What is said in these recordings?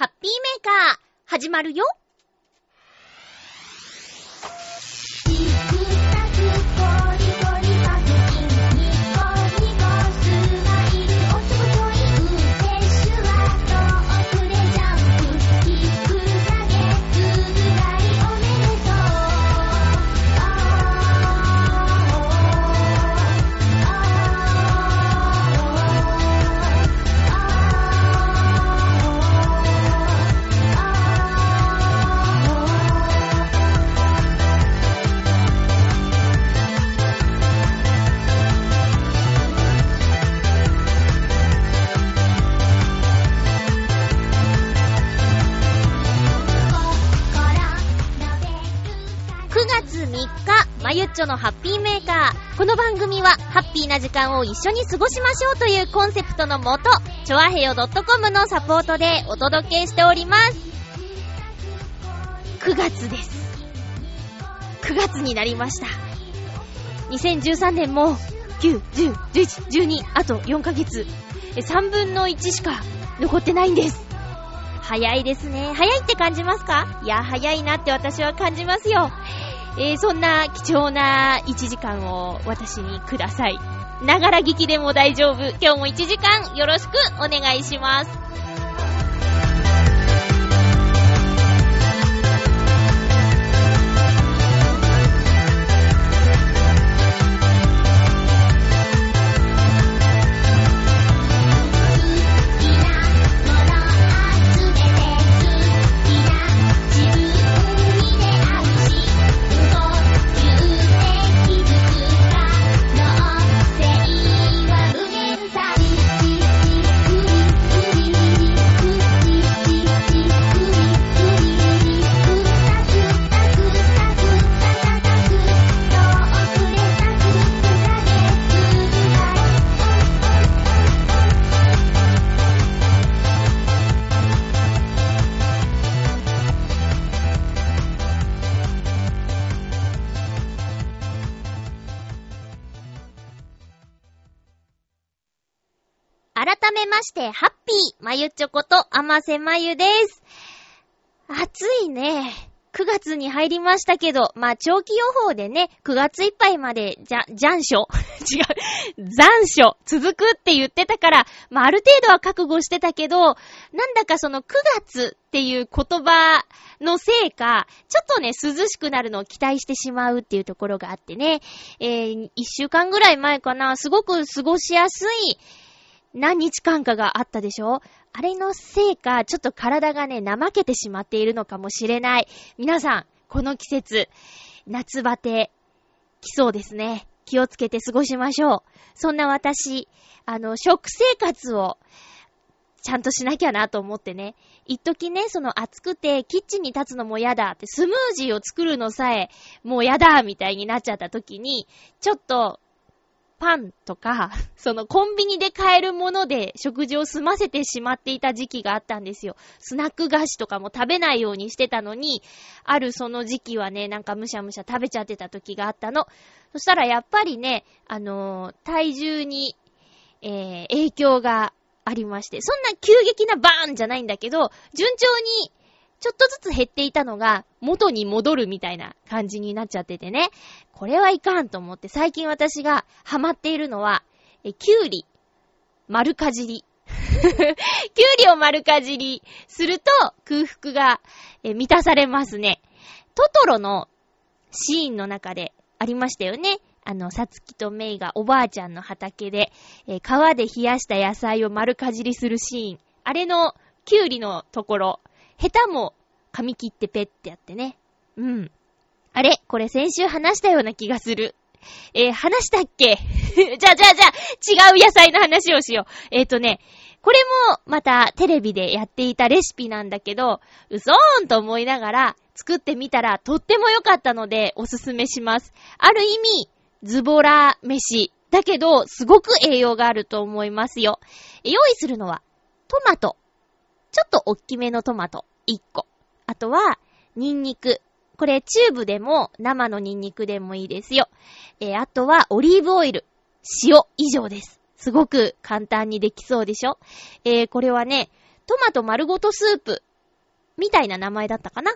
ハッピーメーカー、始まるよ。まゆっちょのハッピーメーカー。この番組は、ハッピーな時間を一緒に過ごしましょうというコンセプトのもと、ちょわへよ .com のサポートでお届けしております。9月です。9月になりました。2013年も、9、10、11、12、あと4ヶ月。3分の1しか残ってないんです。早いですね。早いって感じますか？いや、早いなって私は感じますよ。えー、そんな貴重な1時間を私にください。ながら聞きでも大丈夫。今日も1時間よろしくお願いします。まして、ハッピー、まゆちょこと、あませまゆです。暑いね。9月に入りましたけど、まあ、長期予報でね、9月いっぱいまで、じゃ、残暑 違う。残暑続くって言ってたから、まあ、ある程度は覚悟してたけど、なんだかその9月っていう言葉のせいか、ちょっとね、涼しくなるのを期待してしまうっていうところがあってね、えー、1週間ぐらい前かな、すごく過ごしやすい、何日間かがあったでしょ？あれのせいか、ちょっと体がね、怠けてしまっているのかもしれない。皆さん、この季節、夏バテ、来そうですね。気をつけて過ごしましょう。そんな私、あの、食生活を、ちゃんとしなきゃなと思ってね。一時ね、その暑くてキッチンに立つのも嫌だって、スムージーを作るのさえもう嫌だみたいになっちゃった時に、ちょっとパンとか、そのコンビニで買えるもので食事を済ませてしまっていた時期があったんですよ。スナック菓子とかも食べないようにしてたのに、あるその時期はね、なんかむしゃむしゃ食べちゃってた時があったの。そしたらやっぱりね、あのー、体重に、えー、影響がありまして、そんな急激なバーンじゃないんだけど、順調にちょっとずつ減っていたのが、元に戻るみたいな感じになっちゃっててね。これはいかんと思って、最近私がハマっているのは、え、キュウリ、丸かじり。キュウリを丸かじりすると空腹が満たされますね。トトロのシーンの中でありましたよね。あの、さつきとメイがおばあちゃんの畑で、えー、川で冷やした野菜を丸かじりするシーン。あれのキュウリのところ、下手も髪切ってペッてやってね。うん。あれこれ先週話したような気がする。えー、話したっけ？じゃあじゃあじゃあ、違う野菜の話をしよう。えっ、ー、とね、これもまたテレビでやっていたレシピなんだけど、うそーんと思いながら作ってみたらとっても良かったのでおすすめします。ある意味、ズボラ飯。だけど、すごく栄養があると思いますよ。用意するのは、トマト。ちょっと大きめのトマト。1個。あとは、ニンニク。これ、チューブでも、生のニンニクでもいいですよ。えー、あとは、オリーブオイル。塩以上です。すごく簡単にできそうでしょ？えー、これはね、トマト丸ごとスープみたいな名前だったかな？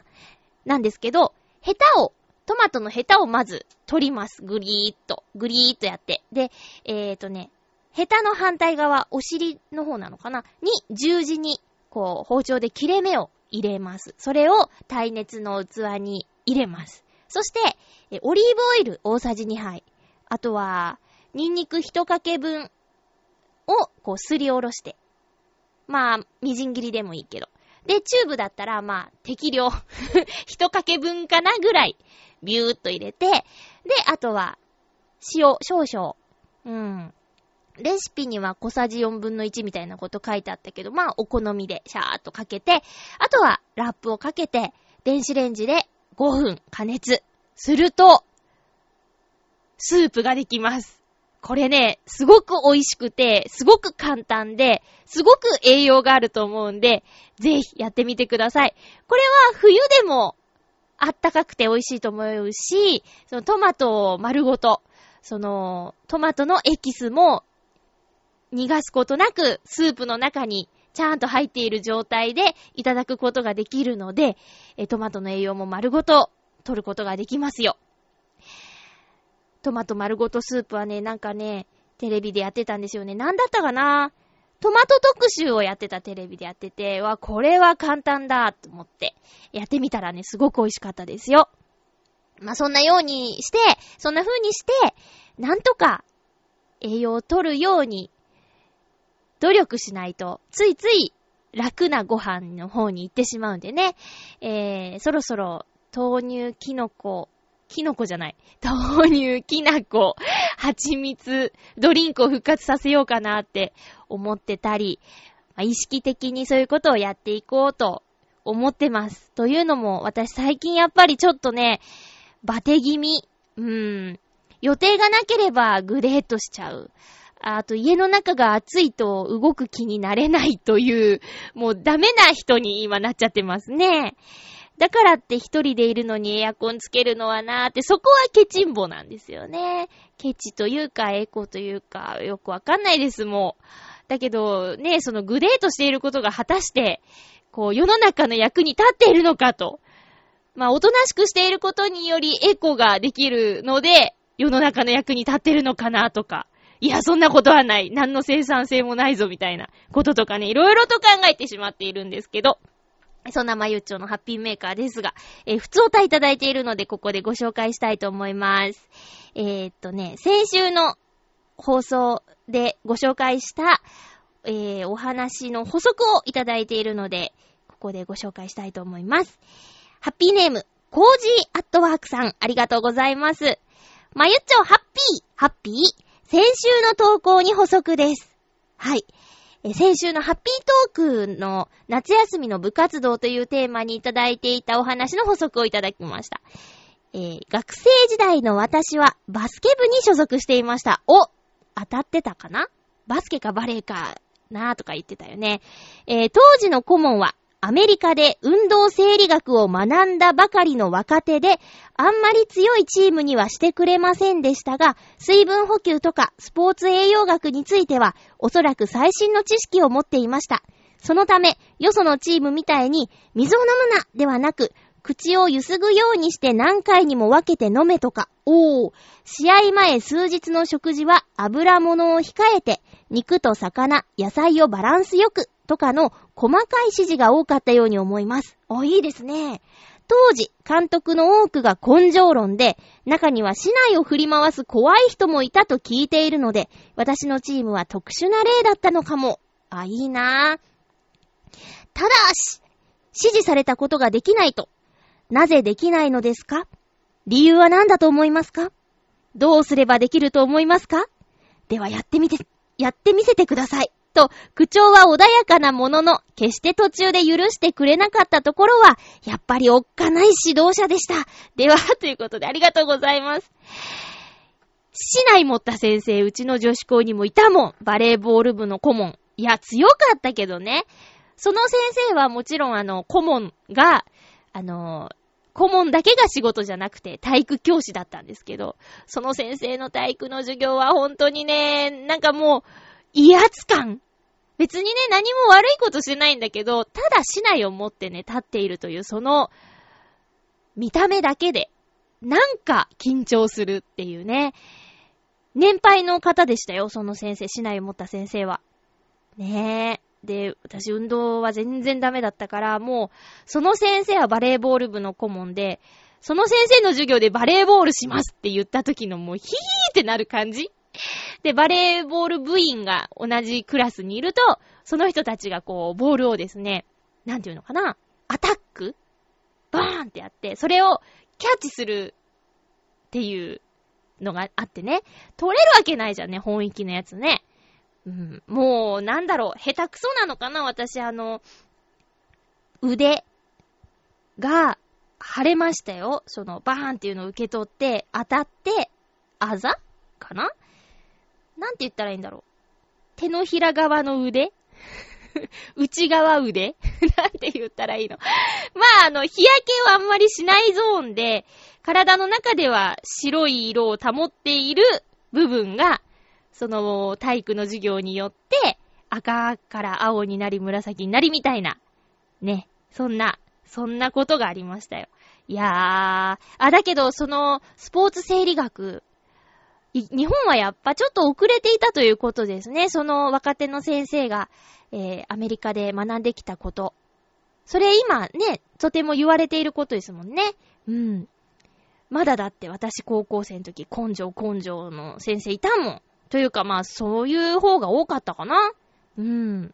なんですけど、ヘタを、トマトのヘタをまず取ります。グリーっと。グリーっとやって。で、えーとね、ヘタの反対側、お尻の方なのかな？に十字に、こう、包丁で切れ目を入れます。それを耐熱の器に入れます。そして、オリーブオイル大さじ2杯。あとは、ニンニク1かけ分を、こう、すりおろして。まあ、みじん切りでもいいけど。で、チューブだったら、まあ、適量。1かけ分かなぐらい、ビューっと入れて、で、あとは、塩、少々。うん。レシピには小さじ4分の1みたいなこと書いてあったけど、まあ、お好みでシャーっとかけて、あとはラップをかけて、電子レンジで5分加熱。すると、スープができます。これね、すごく美味しくて、すごく簡単で、すごく栄養があると思うんで、ぜひやってみてください。これは冬でもあったかくて美味しいと思うし、そのトマトを丸ごと、そのトマトのエキスも逃がすことなくスープの中にちゃんと入っている状態でいただくことができるので、トマトの栄養も丸ごと取ることができますよ。トマト丸ごとスープはね、なんかね、テレビでやってたんですよね。なんだったかな？トマト特集をやってたテレビでやってて、わ、これは簡単だと思って、やってみたらね、すごく美味しかったですよ。まあ、そんなようにして、そんな風にして、なんとか栄養を取るように努力しないと、ついつい楽なご飯の方に行ってしまうんでね、えー、そろそろ豆乳、キノコ、キノコじゃない。豆乳、きなこ、蜂蜜、ドリンクを復活させようかなって思ってたり、まあ、意識的にそういうことをやっていこうと思ってます。というのも、私最近やっぱりちょっとね、バテ気味。うーん。予定がなければグレートしちゃう。あと家の中が暑いと動く気になれないという、もうダメな人に今なっちゃってますね。だからって一人でいるのにエアコンつけるのはなーって、そこはケチンボなんですよね。ケチというかエコというか、よくわかんないです、もう。だけど、ね、そのグレートしていることが果たして、こう、世の中の役に立っているのかと。まあ、おとなしくしていることによりエコができるので、世の中の役に立ってるのかなとか。いや、そんなことはない。何の生産性もないぞ、みたいなこととかね、いろいろと考えてしまっているんですけど、そんなまゆっちょのハッピーメーカーですが、えー、普通おたいただいているので、ここでご紹介したいと思います。えー、っとね、先週の放送でご紹介した、えー、お話の補足をいただいているので、ここでご紹介したいと思います。ハッピーネーム、コージーアットワークさん、ありがとうございます。まゆっちょ、ハッピー、ハッピー、先週の投稿に補足です。はい。先週のハッピートークの夏休みの部活動というテーマにいただいていたお話の補足をいただきました。えー、学生時代の私はバスケ部に所属していました。お当たってたかな？バスケかバレーかな？ーとか言ってたよね。えー、当時の顧問はアメリカで運動生理学を学んだばかりの若手で、あんまり強いチームにはしてくれませんでしたが、水分補給とかスポーツ栄養学については、おそらく最新の知識を持っていました。そのため、よそのチームみたいに、水を飲むなではなく、口をゆすぐようにして何回にも分けて飲めとか、おー、試合前数日の食事は油物を控えて、肉と魚、野菜をバランスよく、とかの細かい指示が多かったように思います。お、いいですね。当時、監督の多くが根性論で、中には市内を振り回す怖い人もいたと聞いているので、私のチームは特殊な例だったのかも。あ、いいなぁ。ただし、指示されたことができないと。なぜできないのですか？理由は何だと思いますか？どうすればできると思いますか？ではやってみて、やってみせてください。と、口調は穏やかなものの、決して途中で許してくれなかったところは、やっぱりおっかない指導者でした。では、ということでありがとうございます。市内持った先生、うちの女子校にもいたもん。バレーボール部の顧問。いや、強かったけどね。その先生はもちろんあの、顧問が、あの、顧問だけが仕事じゃなくて体育教師だったんですけど、その先生の体育の授業は本当にね、なんかもう、威圧感別にね、何も悪いことしてないんだけど、ただ市内を持ってね、立っているという、その、見た目だけで、なんか緊張するっていうね。年配の方でしたよ、その先生、市内を持った先生は。ねえ。で、私運動は全然ダメだったから、もう、その先生はバレーボール部の顧問で、その先生の授業でバレーボールしますって言った時のもうヒーってなる感じで、バレーボール部員が同じクラスにいると、その人たちがこう、ボールをですね、なんていうのかなアタックバーンってやって、それをキャッチするっていうのがあってね、取れるわけないじゃんね、本域のやつね。うん、もう、なんだろう、下手くそなのかな私、あの、腕が腫れましたよ。その、バーンっていうのを受け取って、当たって、あざかな？なんて言ったらいいんだろう。手のひら側の腕？内側腕？なんて言ったらいいの？まあ、あの、日焼けはあんまりしないゾーンで、体の中では白い色を保っている部分が、その体育の授業によって赤から青になり紫になりみたいな、ね、そんな、そんなことがありましたよ。いやー、あ、だけどそのスポーツ生理学、日本はやっぱちょっと遅れていたということですね。その若手の先生が、えー、アメリカで学んできたこと。それ今ね、とても言われていることですもんね。うん。まだだって私高校生の時根性根性の先生いたもん。というかまあそういう方が多かったかな。うん。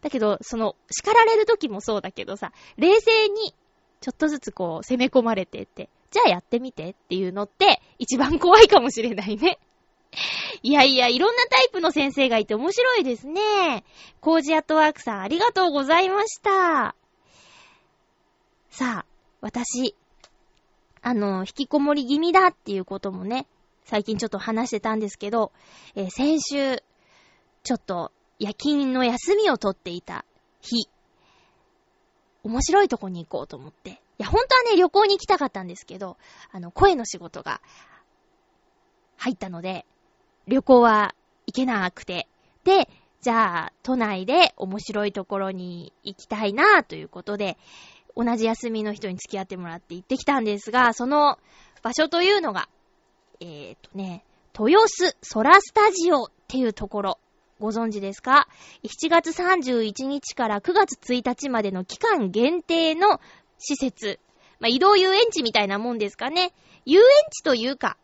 だけど、その、叱られる時もそうだけどさ、冷静に、ちょっとずつこう、攻め込まれてって、じゃあやってみてっていうのって、一番怖いかもしれないね。いやいや、いろんなタイプの先生がいて面白いですね。コージアットワークさんありがとうございました。さあ、私、あの、引きこもり気味だっていうこともね、最近ちょっと話してたんですけど、えー、先週、ちょっと夜勤の休みを取っていた日、面白いとこに行こうと思って。いや、本当はね、旅行に行きたかったんですけど、あの、声の仕事が入ったので、旅行は行けなくて。で、じゃあ、都内で面白いところに行きたいなということで、同じ休みの人に付き合ってもらって行ってきたんですが、その場所というのが、えー、っとね、豊洲ソラスタジオっていうところ、ご存知ですか ?7 月31日から9月1日までの期間限定の施設。まあ、移動遊園地みたいなもんですかね。遊園地というか、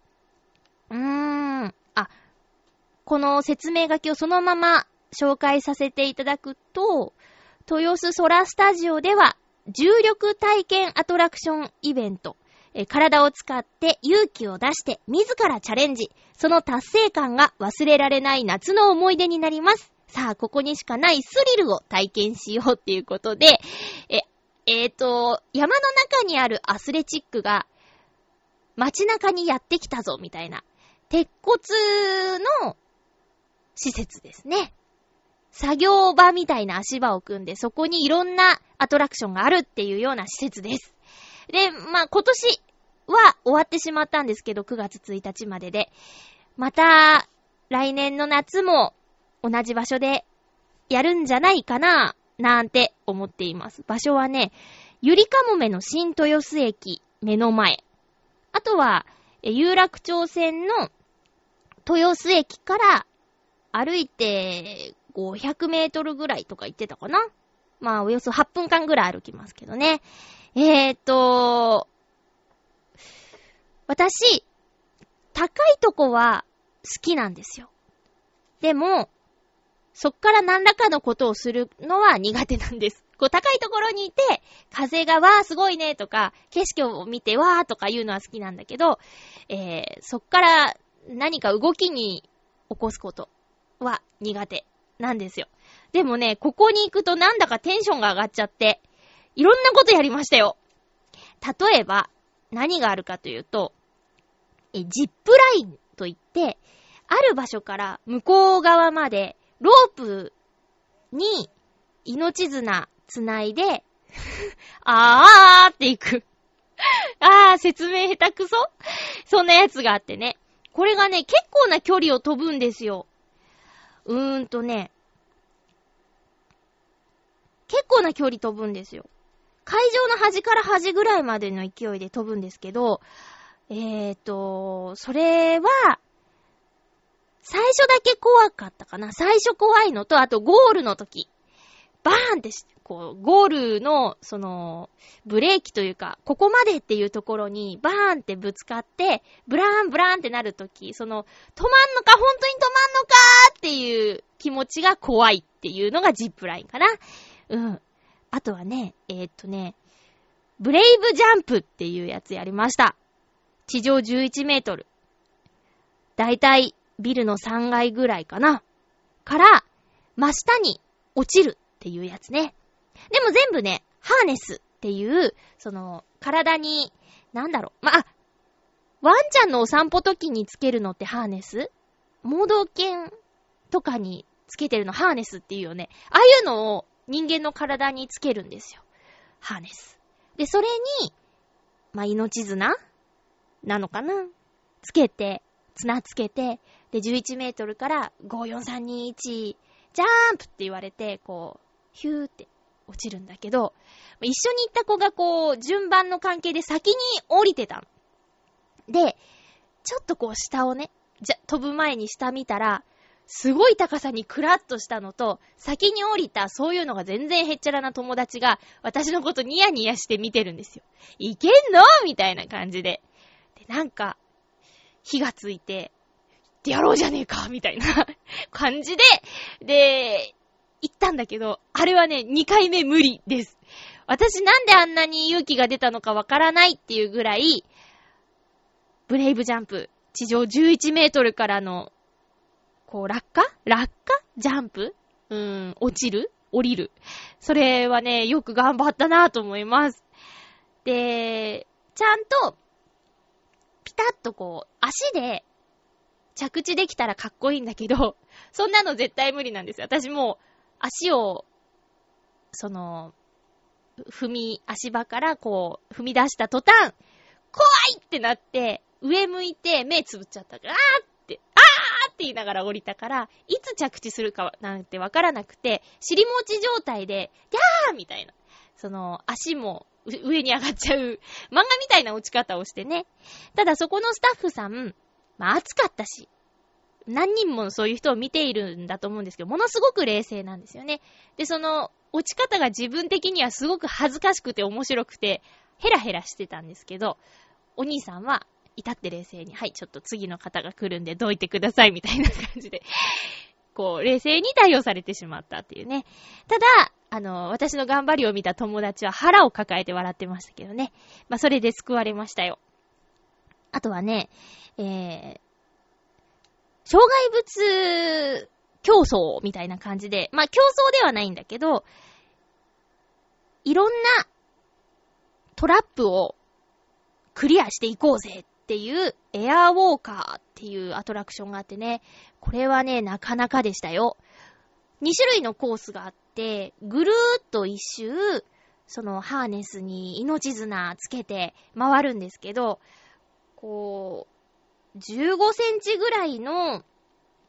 うーん、あ、この説明書きをそのまま紹介させていただくと、豊洲ソラスタジオでは重力体験アトラクションイベント。え体を使って勇気を出して自らチャレンジ。その達成感が忘れられない夏の思い出になります。さあ、ここにしかないスリルを体験しようっていうことで、え、えーと、山の中にあるアスレチックが街中にやってきたぞ、みたいな。鉄骨の施設ですね。作業場みたいな足場を組んで、そこにいろんなアトラクションがあるっていうような施設です。で、まあ、今年は終わってしまったんですけど、9月1日までで。また、来年の夏も同じ場所でやるんじゃないかな、なんて思っています。場所はね、ゆりかもめの新豊洲駅目の前。あとは、有楽町線の豊洲駅から歩いて500メートルぐらいとか行ってたかなまあ、およそ8分間ぐらい歩きますけどね。えーと、私、高いとこは好きなんですよ。でも、そっから何らかのことをするのは苦手なんです。こう高いところにいて、風がわーすごいねとか、景色を見てわーとか言うのは好きなんだけど、えー、そっから何か動きに起こすことは苦手なんですよ。でもね、ここに行くとなんだかテンションが上がっちゃって、いろんなことやりましたよ。例えば、何があるかというと、え、ジップラインといって、ある場所から向こう側までロープに命綱繋いで あーって行く あー、説明下手くそそんなやつがあってね。これがね、結構な距離を飛ぶんですよ。うーんとね、結構な距離飛ぶんですよ。会場の端から端ぐらいまでの勢いで飛ぶんですけど、えーと、それは、最初だけ怖かったかな。最初怖いのと、あとゴールの時。バーンってこう、ゴールの、その、ブレーキというか、ここまでっていうところに、バーンってぶつかって、ブラーンブラーンってなるとき、その、止まんのか、本当に止まんのかっていう気持ちが怖いっていうのがジップラインかな。うん。あとはね、えー、っとね、ブレイブジャンプっていうやつやりました。地上11メートル。だいたいビルの3階ぐらいかな。から、真下に落ちるっていうやつね。でも全部ね、ハーネスっていう、その、体に、なんだろう、まあ、ワンちゃんのお散歩時につけるのってハーネス？盲導犬とかにつけてるのハーネスっていうよね。ああいうのを人間の体につけるんですよ。ハーネス。で、それに、まあ、命綱なのかな？つけて、綱つけて、で、11メートルから54321、ジャーンプって言われて、こう、ヒューって落ちるんだけど、一緒に行った子がこう、順番の関係で先に降りてた。で、ちょっとこう下をね、じゃ、飛ぶ前に下見たら、すごい高さにクラッとしたのと、先に降りたそういうのが全然へっちゃらな友達が、私のことニヤニヤして見てるんですよ。いけんの？みたいな感じで。なんか、火がついて、ってやろうじゃねえかみたいな 感じで、で、行ったんだけど、あれはね、2回目無理です。私なんであんなに勇気が出たのかわからないっていうぐらい、ブレイブジャンプ、地上11メートルからの、こう、落下？落下？ジャンプ？うーん、落ちる？降りる？それはね、よく頑張ったなぁと思います。で、ちゃんと、タッとこう、足で着地できたらかっこいいんだけど、そんなの絶対無理なんですよ。私もう、足を、その、踏み、足場からこう、踏み出した途端、怖いってなって、上向いて目つぶっちゃったから、あーって、あーって言いながら降りたから、いつ着地するかなんてわからなくて、尻餅状態で、ギャーみたいな。その、足も上に上がっちゃう、漫画みたいな落ち方をしてね。ただそこのスタッフさん、まあ暑かったし、何人もそういう人を見ているんだと思うんですけど、ものすごく冷静なんですよね。で、その、落ち方が自分的にはすごく恥ずかしくて面白くて、ヘラヘラしてたんですけど、お兄さんは、至って冷静に、はい、ちょっと次の方が来るんでどいてください、みたいな感じで、こう、冷静に対応されてしまったっていうね。ただ、あの、私の頑張りを見た友達は腹を抱えて笑ってましたけどね。まあ、それで救われましたよ。あとはね、えー、障害物競争みたいな感じで、まあ競争ではないんだけど、いろんなトラップをクリアしていこうぜっていうエアーウォーカーっていうアトラクションがあってね、これはね、なかなかでしたよ。2種類のコースがあって、ぐるーっと一周、そのハーネスに命綱つけて回るんですけど、こう、15センチぐらいの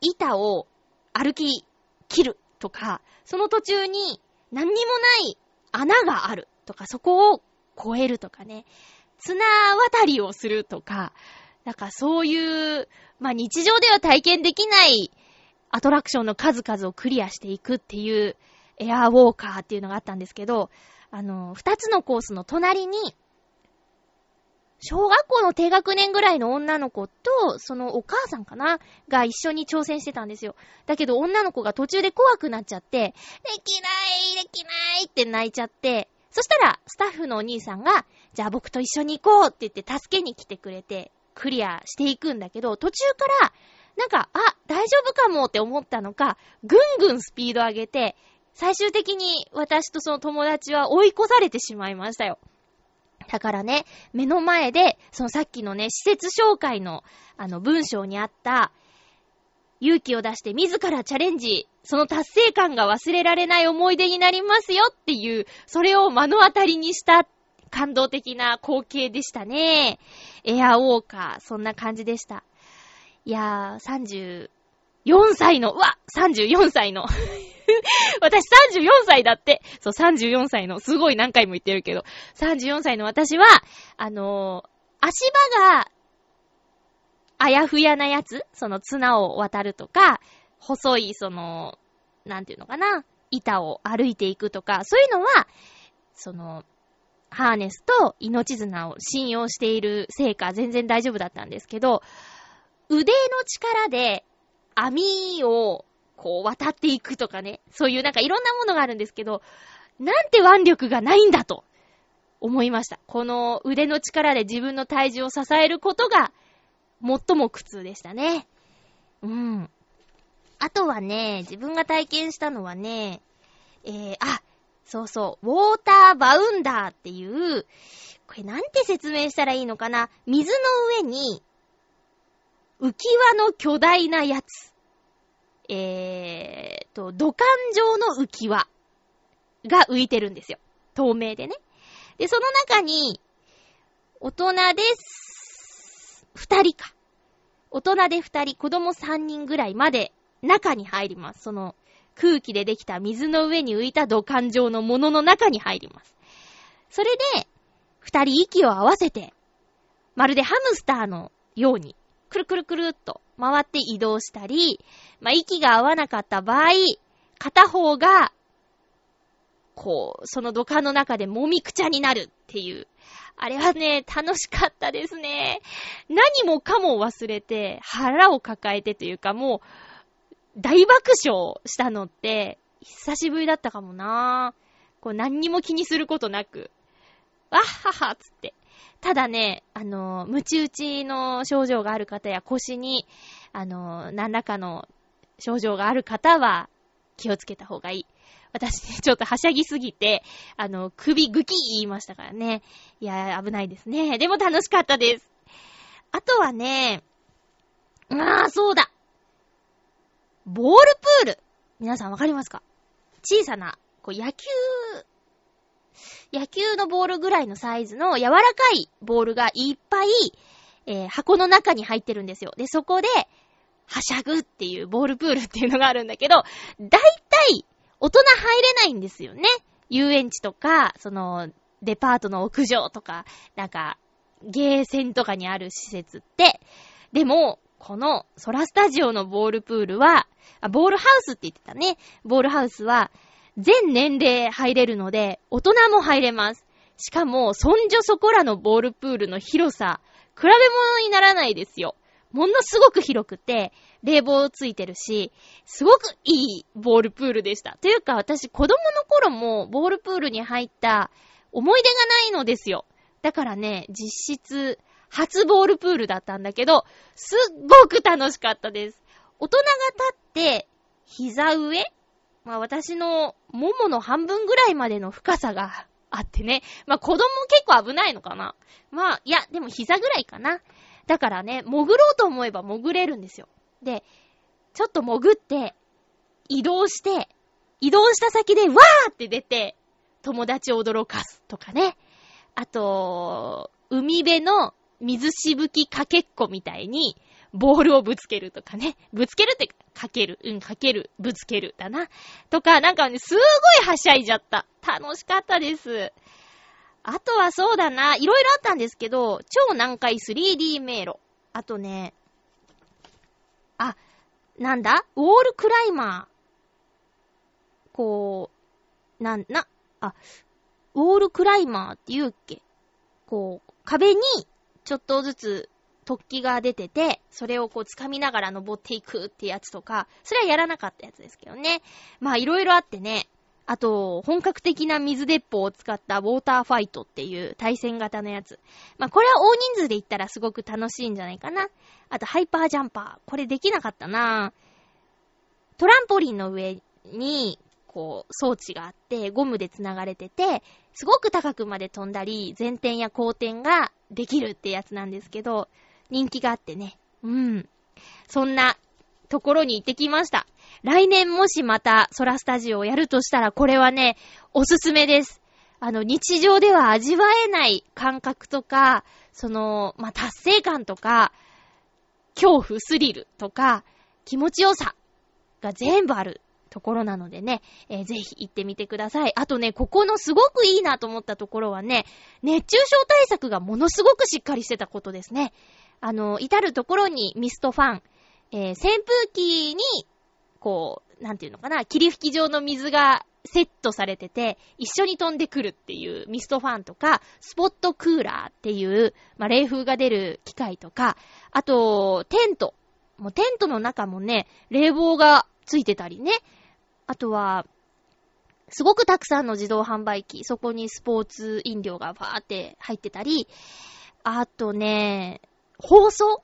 板を歩き切るとか、その途中に何にもない穴があるとか、そこを越えるとかね、綱渡りをするとか、なんかそういう、まあ日常では体験できないアトラクションの数々をクリアしていくっていうエアーウォーカーっていうのがあったんですけど、あの、二つのコースの隣に小学校の低学年ぐらいの女の子と、そのお母さんかなが一緒に挑戦してたんですよ。だけど女の子が途中で怖くなっちゃって、できないできないって泣いちゃって、そしたらスタッフのお兄さんが、じゃあ僕と一緒に行こうって言って助けに来てくれて、クリアしていくんだけど、途中から、なんか、あ、大丈夫かもって思ったのか、ぐんぐんスピード上げて、最終的に私とその友達は追い越されてしまいましたよ。だからね、目の前で、そのさっきのね、施設紹介の、あの、文章にあった、勇気を出して自らチャレンジ、その達成感が忘れられない思い出になりますよっていう、それを目の当たりにした感動的な光景でしたね。エアウォーカー、そんな感じでした。いやー、34歳の、うわ !34 歳の 私34歳だって。そう、34歳の、すごい何回も言ってるけど、34歳の私は、あのー、足場が、あやふやなやつ。その綱を渡るとか、細い、その、なんていうのかな。板を歩いていくとか、そういうのは、その、ハーネスと命綱を信用しているせいか全然大丈夫だったんですけど、腕の力で網をこう渡っていくとかね、そういうなんかいろんなものがあるんですけど、なんて腕力がないんだと思いました。この腕の力で自分の体重を支えることが最も苦痛でしたね。うん。あとはね、自分が体験したのはね、えー、あ、そうそう、ウォーターバウンダーっていう、これなんて説明したらいいのかな水の上に、浮き輪の巨大なやつ。えーと、土管状の浮き輪が浮いてるんですよ。透明でね。で、その中に、大人です。二人か。大人で二人、子供三人ぐらいまで中に入ります。その空気でできた水の上に浮いた土管状のものの中に入ります。それで、二人息を合わせて、まるでハムスターのように、くるくるくるっと回って移動したり、まあ、息が合わなかった場合、片方が、こう、その土管の中でもみくちゃになるっていう。あれはね、楽しかったですね。何もかも忘れて、腹を抱えてというかもう、大爆笑したのって、久しぶりだったかもなこう何にも気にすることなく、わっははっつって。ただね、あの、ムチ打ちの症状がある方や腰に、あの、何らかの症状がある方は気をつけた方がいい。私、ちょっとはしゃぎすぎて、あの、首ぐき言いましたからね。いや、危ないですね。でも楽しかったです。あとはね、ああ、そうだ。ボールプール。皆さんわかりますか？小さな、こう野球、野球のボールぐらいのサイズの柔らかいボールがいっぱい、えー、箱の中に入ってるんですよ。で、そこで、はしゃぐっていうボールプールっていうのがあるんだけど、だいたい大人入れないんですよね。遊園地とか、その、デパートの屋上とか、なんか、ゲーセンとかにある施設って。でも、このソラスタジオのボールプールは、あ、ボールハウスって言ってたね。ボールハウスは、全年齢入れるので、大人も入れます。しかも、そんじょそこらのボールプールの広さ、比べ物にならないですよ。ものすごく広くて、冷房ついてるし、すごくいいボールプールでした。というか、私、子供の頃もボールプールに入った思い出がないのですよ。だからね、実質、初ボールプールだったんだけど、すっごく楽しかったです。大人が立って、膝上まあ私のももの半分ぐらいまでの深さがあってね。まあ子供結構危ないのかな。まあ、いや、でも膝ぐらいかな。だからね、潜ろうと思えば潜れるんですよ。で、ちょっと潜って、移動して、移動した先でわーって出て、友達を驚かすとかね。あと、海辺の水しぶきかけっこみたいに、ボールをぶつけるとかね。ぶつけるって、かける。うん、かける。ぶつける。だな。とか、なんかね、すごいはしゃいじゃった。楽しかったです。あとはそうだな、いろいろあったんですけど、超難解 3D 迷路。あとね、あ、なんだ？ウォールクライマー。こう、なん、な、あ、ウォールクライマーって言うっけ？こう、壁にちょっとずつ突起が出てて、それをこう掴みながら登っていくってやつとか、それはやらなかったやつですけどね。まあいろいろあってね。あと、本格的な水鉄砲を使ったウォーターファイトっていう対戦型のやつ。まあこれは大人数で行ったらすごく楽しいんじゃないかな。あと、ハイパージャンパー。これできなかったなトランポリンの上に、こう、装置があって、ゴムで繋がれてて、すごく高くまで飛んだり、前転や後転ができるってやつなんですけど、人気があってね。うん。そんなところに行ってきました。来年もしまたソラスタジオをやるとしたら、これはね、おすすめです。あの、日常では味わえない感覚とか、その、まあ、達成感とか、恐怖、スリルとか、気持ちよさが全部ある。ところなのでね、えー、ぜひ行ってみてください。あとね、ここのすごくいいなと思ったところはね、熱中症対策がものすごくしっかりしてたことですね。あの、至るところにミストファン、えー、扇風機に、こう、なんていうのかな、霧吹き状の水がセットされてて、一緒に飛んでくるっていうミストファンとか、スポットクーラーっていう、まあ、冷風が出る機械とか、あと、テント。もうテントの中もね、冷房がついてたりね。あとは、すごくたくさんの自動販売機、そこにスポーツ飲料がバーって入ってたり、あとね、放送？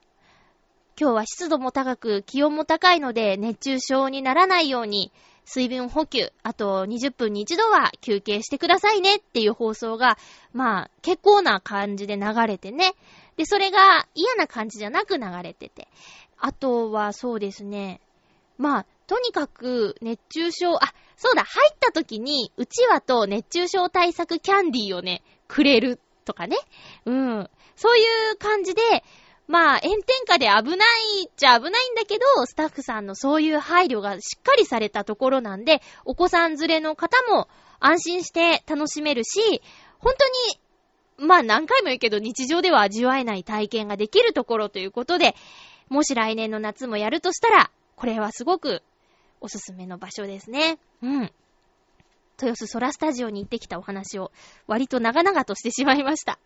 今日は湿度も高く気温も高いので熱中症にならないように水分補給、あと20分に一度は休憩してくださいねっていう放送が、まあ結構な感じで流れてね。で、それが嫌な感じじゃなく流れてて。あとはそうですね。まあ、とにかく熱中症、あ、そうだ、入った時に、うちわと熱中症対策キャンディーをね、くれるとかね。うん。そういう感じで、まあ、炎天下で危ないっちゃ危ないんだけど、スタッフさんのそういう配慮がしっかりされたところなんで、お子さん連れの方も安心して楽しめるし、本当に、まあ何回も言うけど日常では味わえない体験ができるところということで、もし来年の夏もやるとしたら、これはすごくおすすめの場所ですね。うん。豊洲ソラスタジオに行ってきたお話を割と長々としてしまいました。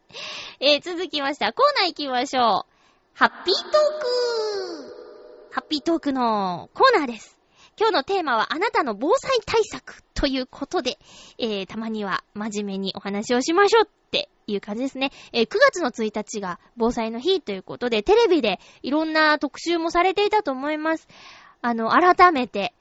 えー、続きましてはコーナー行きましょう。ハッピートークハッピートークのコーナーです。今日のテーマはあなたの防災対策ということで、えー、たまには真面目にお話をしましょうっていう感じですね。えー、9月の1日が防災の日ということで、テレビでいろんな特集もされていたと思います。あの、改めて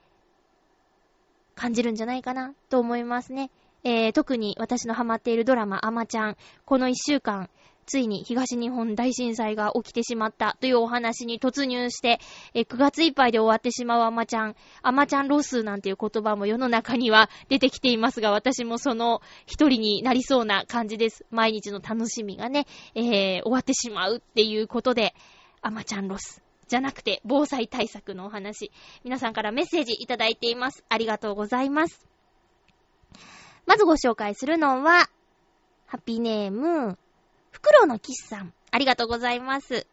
感じるんじゃないかなと思いますね。えー、特に私のハマっているドラマ、アマちゃん、この一週間、ついに東日本大震災が起きてしまったというお話に突入して、え9月いっぱいで終わってしまうアマちゃん、アマちゃんロスなんていう言葉も世の中には出てきていますが、私もその一人になりそうな感じです。毎日の楽しみがね、えー、終わってしまうっていうことで、アマちゃんロス。じゃなくて、防災対策のお話。皆さんからメッセージいただいています。ありがとうございます。まずご紹介するのは、ハッピーネーム、フクロウのキスさん、ありがとうございます。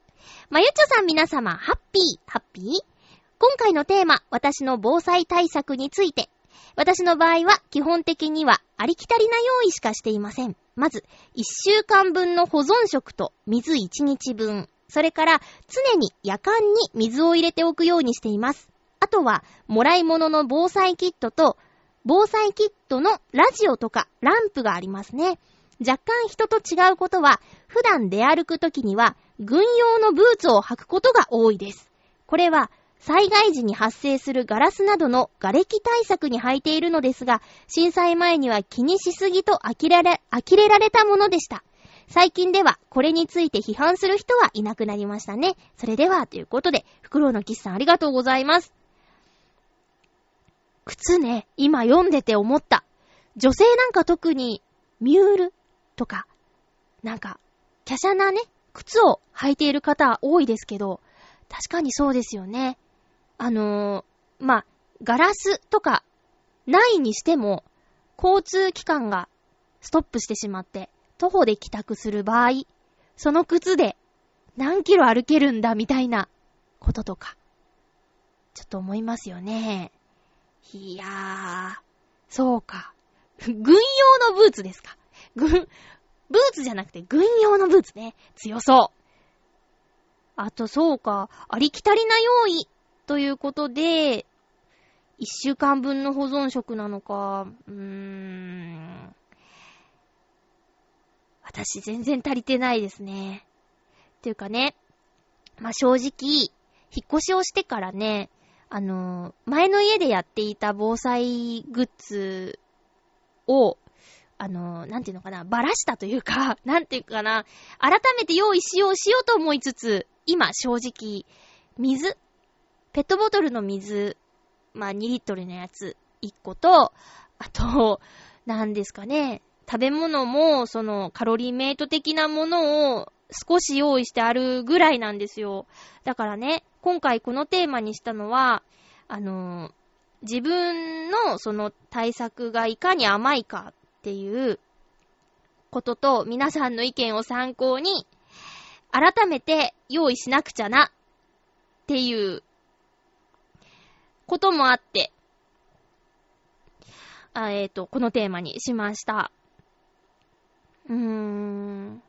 まゆちょさん皆様、ハッピー、ハッピー？今回のテーマ、私の防災対策について。私の場合は、基本的には、ありきたりな用意しかしていません。まず、1週間分の保存食と水1日分。それから、常に夜間に水を入れておくようにしています。あとは、もらい物の防災キットと、防災キットのラジオとかランプがありますね。若干人と違うことは、普段出歩くときには、軍用のブーツを履くことが多いです。これは、災害時に発生するガラスなどの瓦礫対策に履いているのですが、震災前には気にしすぎと呆れられ、呆れられたものでした。最近では、これについて批判する人はいなくなりましたね。それでは、ということで、フクロウのキスさんありがとうございます。靴ね、今読んでて思った。女性なんか特に、ミュールとか、なんか、華奢なね、靴を履いている方多いですけど、確かにそうですよね。あのー、まあ、ガラスとか、ないにしても、交通機関がストップしてしまって、徒歩で帰宅する場合、その靴で何キロ歩けるんだみたいなこととか、ちょっと思いますよね。いやー、そうか。軍用のブーツですか。軍、ブーツじゃなくて軍用のブーツね。強そう。あとそうか、ありきたりな用意ということで、一週間分の保存食なのか、うーん。私全然足りてないですね。っていうかね、まあ、正直、引っ越しをしてからね、あの前の家でやっていた防災グッズをあの、なんていうのかな、ばらしたというか、なんていうかな、改めて用意しようしようと思いつつ、今正直、水、ペットボトルの水、まあ2リットルのやつ1個と、あと、なんですかね、食べ物も、その、カロリーメイト的なものを少し用意してあるぐらいなんですよ。だからね、今回このテーマにしたのは、あの、自分のその対策がいかに甘いかっていうことと皆さんの意見を参考に改めて用意しなくちゃなっていうこともあって、あえっ、ー、と、このテーマにしました。うーん。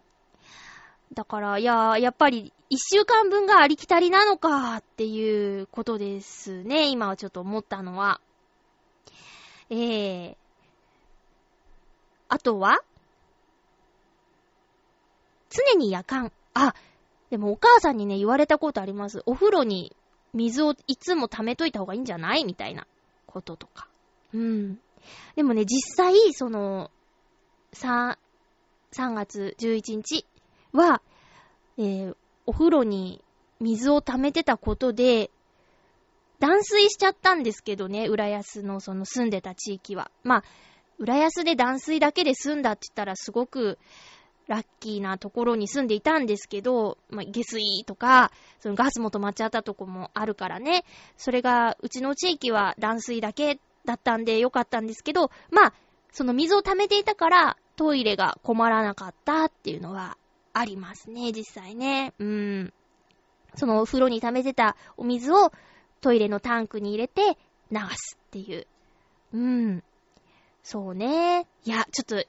だから、いや、やっぱり、一週間分がありきたりなのかっていうことですね。今はちょっと思ったのは。ええー。あとは？常に夜間。あ、でもお母さんにね、言われたことあります。お風呂に水をいつも溜めといた方がいいんじゃない？みたいなこととか。うん。でもね、実際、その、3、3月11日は、えー、お風呂に水を溜めてたことで、断水しちゃったんですけどね、浦安のその住んでた地域は。まあ、浦安で断水だけで済んだって言ったらすごくラッキーなところに住んでいたんですけど、まあ、下水とか、そのガスも止まっちゃったとこもあるからね。それが、うちの地域は断水だけだったんでよかったんですけど、まあ、その水を溜めていたから、トイレが困らなかったっていうのはありますね、実際ね。うん。そのお風呂に溜めてたお水をトイレのタンクに入れて流すっていう。うん。そうね。いや、ちょっと、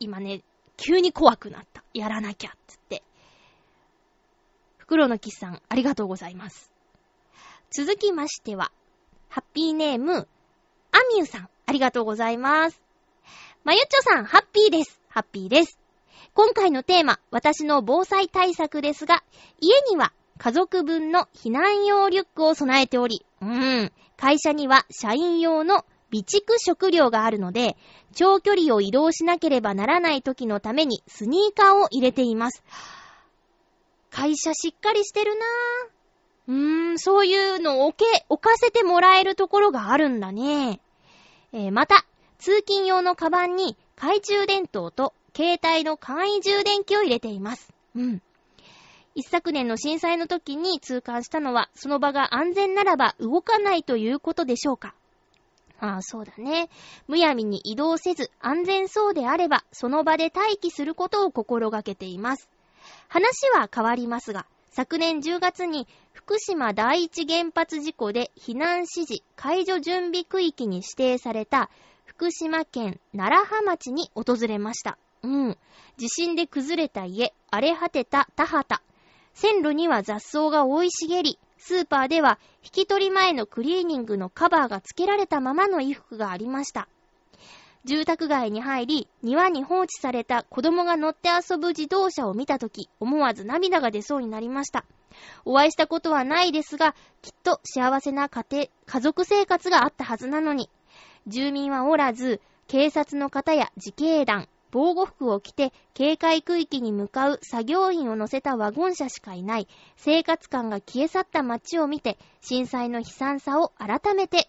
今ね、急に怖くなった。やらなきゃ、つって。袋のキスさん、ありがとうございます。続きましては、ハッピーネーム、アミューさん、ありがとうございます。まゆっちょさん、ハッピーです。ハッピーです。今回のテーマ、私の防災対策ですが、家には家族分の避難用リュックを備えており、うーん、会社には社員用の備蓄食料があるので、長距離を移動しなければならない時のためにスニーカーを入れています。会社しっかりしてるなぁ。うーん、そういうのを置け、置かせてもらえるところがあるんだね。えー、また、通勤用のカバンに懐中電灯と携帯の簡易充電器を入れています。うん。一昨年の震災の時に痛感したのは、その場が安全ならば動かないということでしょうか。ああ、そうだね。むやみに移動せず、安全そうであれば、その場で待機することを心がけています。話は変わりますが、昨年10月に福島第一原発事故で避難指示解除準備区域に指定された福島県奈良浜町に訪れました。うん。地震で崩れた家、荒れ果てた田畑。線路には雑草が生い茂り、スーパーでは引き取り前のクリーニングのカバーが付けられたままの衣服がありました。住宅街に入り、庭に放置された子供が乗って遊ぶ自動車を見たとき、思わず涙が出そうになりました。お会いしたことはないですが、きっと幸せな家庭、家族生活があったはずなのに。住民はおらず、警察の方や自警団、防護服を着て警戒区域に向かう作業員を乗せたワゴン車しかいない生活感が消え去った街を見て震災の悲惨さを改めて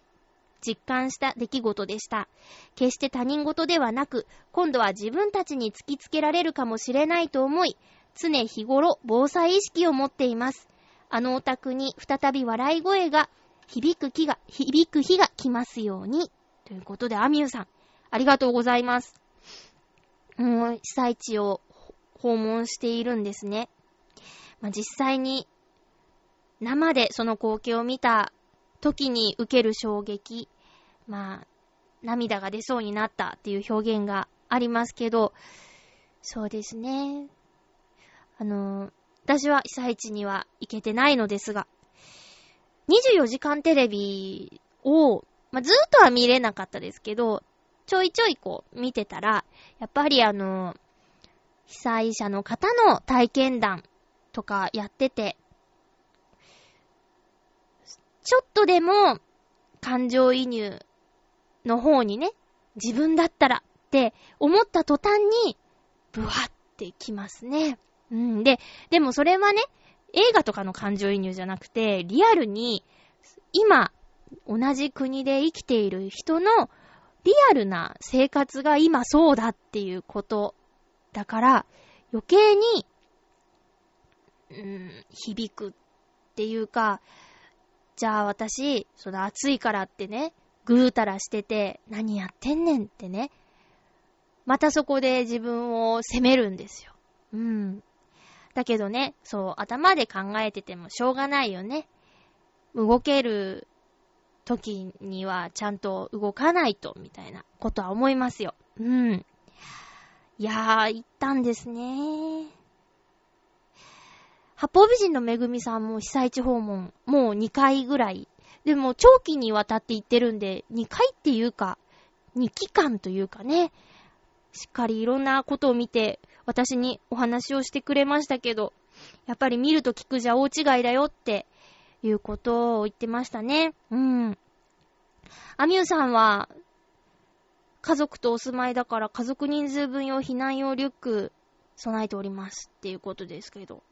実感した出来事でした。決して他人事ではなく、今度は自分たちに突きつけられるかもしれないと思い、常日頃防災意識を持っています。あのお宅に再び笑い声が響く日が、響く日が来ますように。ということで、アミューさん、ありがとうございます。もう被災地を訪問しているんですね。まあ、実際に生でその光景を見た時に受ける衝撃、まあ、涙が出そうになったっていう表現がありますけど、そうですね。あの、私は被災地には行けてないのですが、24時間テレビを、まあ、ずっとは見れなかったですけど、ちょいちょいこう見てたら、やっぱりあの、被災者の方の体験談とかやってて、ちょっとでも感情移入の方にね、自分だったらって思った途端に、ブワってきますね。うん。で、でもそれはね、映画とかの感情移入じゃなくて、リアルに、今、同じ国で生きている人のリアルな生活が今そうだっていうことだから、余計に、うん、響くっていうか、じゃあ私、その暑いからってね、ぐうたらしてて、何やってんねんってね。またそこで自分を責めるんですよ。うん。だけどね、そう、頭で考えててもしょうがないよね。動ける時にはちゃんと動かないと、みたいなことは思いますよ。うん。いやー、行ったんですね。八方美人のめぐみさんも被災地訪問、もう2回ぐらい。でも、長期にわたって行ってるんで、2回っていうか、2期間というかね、しっかりいろんなことを見て、私にお話をしてくれましたけど、やっぱり見ると聞くじゃ大違いだよっていうことを言ってましたね。うん。アミューさんは、家族とお住まいだから家族人数分用避難用リュック備えておりますっていうことですけど。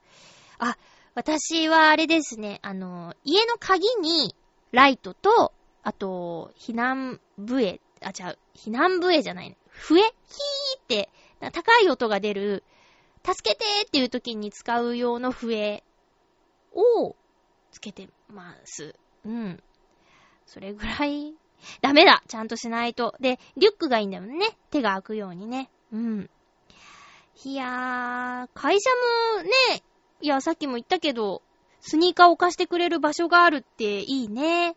あ、私はあれですね、あの、家の鍵にライトと、あと、避難笛、あ、違う、避難笛じゃない。笛？ヒーって、高い音が出る、助けてっていう時に使う用の笛をつけてます。うん。それぐらい、ダメだちゃんとしないと。で、リュックがいいんだよね。手が開くようにね。うん。いやー、会社もね、いや、さっきも言ったけど、スニーカーを貸してくれる場所があるっていいね。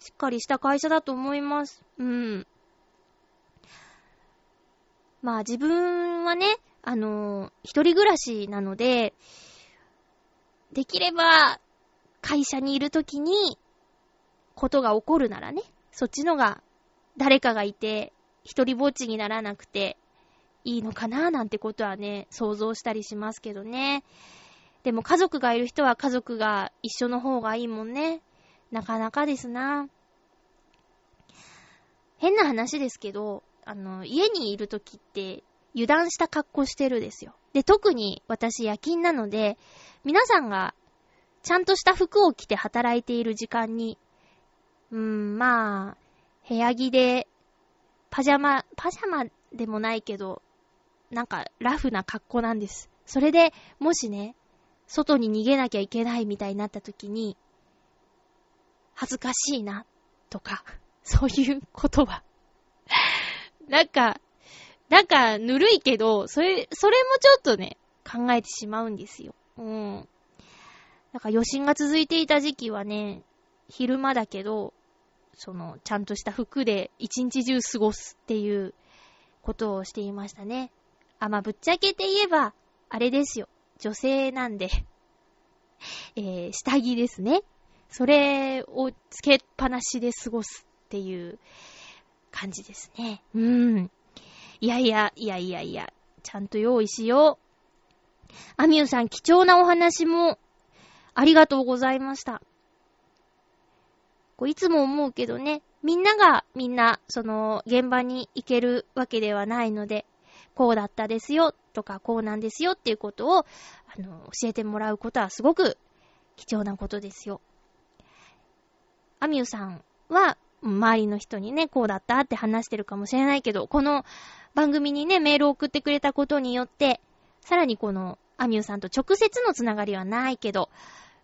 しっかりした会社だと思います。うん。まあ自分はね、あのー、一人暮らしなので、できれば、会社にいるときに、ことが起こるならね、そっちのが、誰かがいて、一人ぼっちにならなくて、いいのかななんてことはね、想像したりしますけどね。でも家族がいる人は家族が一緒の方がいいもんね。なかなかですな。変な話ですけど、あの、家にいるときって油断した格好してるですよ。で、特に私夜勤なので、皆さんがちゃんとした服を着て働いている時間に、うーん、まあ、部屋着で、パジャマ、パジャマでもないけど、なんかラフな格好なんです。それで、もしね、外に逃げなきゃいけないみたいになった時に、恥ずかしいな、とか、そういう言葉 なんか、なんか、ぬるいけど、それ、それもちょっとね、考えてしまうんですよ。うん。なんか余震が続いていた時期はね、昼間だけど、その、ちゃんとした服で一日中過ごすっていうことをしていましたね。あ、まあ、ぶっちゃけて言えば、あれですよ。女性なんで えー、下着ですね。それをつけっぱなしで過ごすっていう感じですね。うん。いやいや、いやいやいや、ちゃんと用意しよう。アミューさん、貴重なお話も、ありがとうございました。こういつも思うけどね、みんながみんな、その、現場に行けるわけではないので、こうだったですよ、とか、こうなんですよっていうことを、あの、教えてもらうことはすごく貴重なことですよ。アミューさんは、周りの人にね、こうだったって話してるかもしれないけど、この番組にね、メールを送ってくれたことによって、さらにこのアミューさんと直接のつながりはないけど、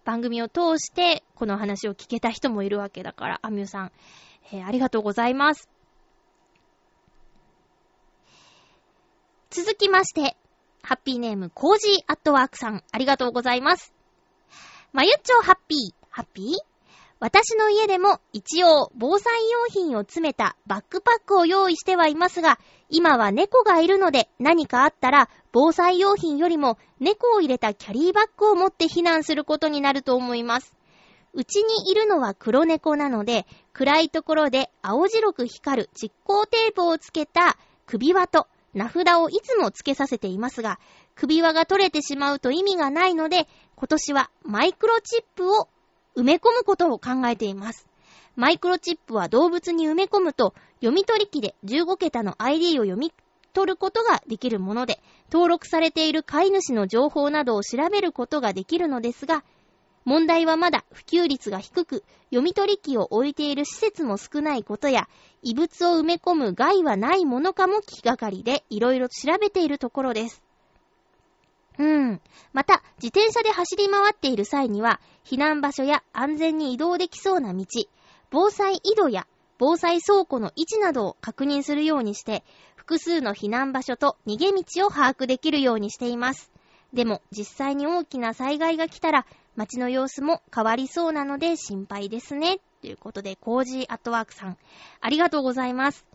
番組を通してこの話を聞けた人もいるわけだから、アミューさん、えー、ありがとうございます。続きまして、ハッピーネーム、コージーアットワークさん、ありがとうございます。まゆっちょハッピー、ハッピー？私の家でも一応防災用品を詰めたバックパックを用意してはいますが、今は猫がいるので何かあったら防災用品よりも猫を入れたキャリーバッグを持って避難することになると思います。うちにいるのは黒猫なので、暗いところで青白く光る実光テープをつけた首輪と名札をいつもつけさせていますが、首輪が取れてしまうと意味がないので、今年はマイクロチップを埋め込むことを考えています。マイクロチップは動物に埋め込むと、読み取り機で15桁の ID を読み取ることができるもので、登録されている飼い主の情報などを調べることができるのですが、問題はまだ普及率が低く、読み取り機を置いている施設も少ないことや、異物を埋め込む害はないものかも気がかりで、いろいろ調べているところです。うん。また、自転車で走り回っている際には、避難場所や安全に移動できそうな道、防災井戸や防災倉庫の位置などを確認するようにして、複数の避難場所と逃げ道を把握できるようにしています。でも、実際に大きな災害が来たら、街の様子も変わりそうなので心配ですね。ということで、コージーアットワークさん、ありがとうございます。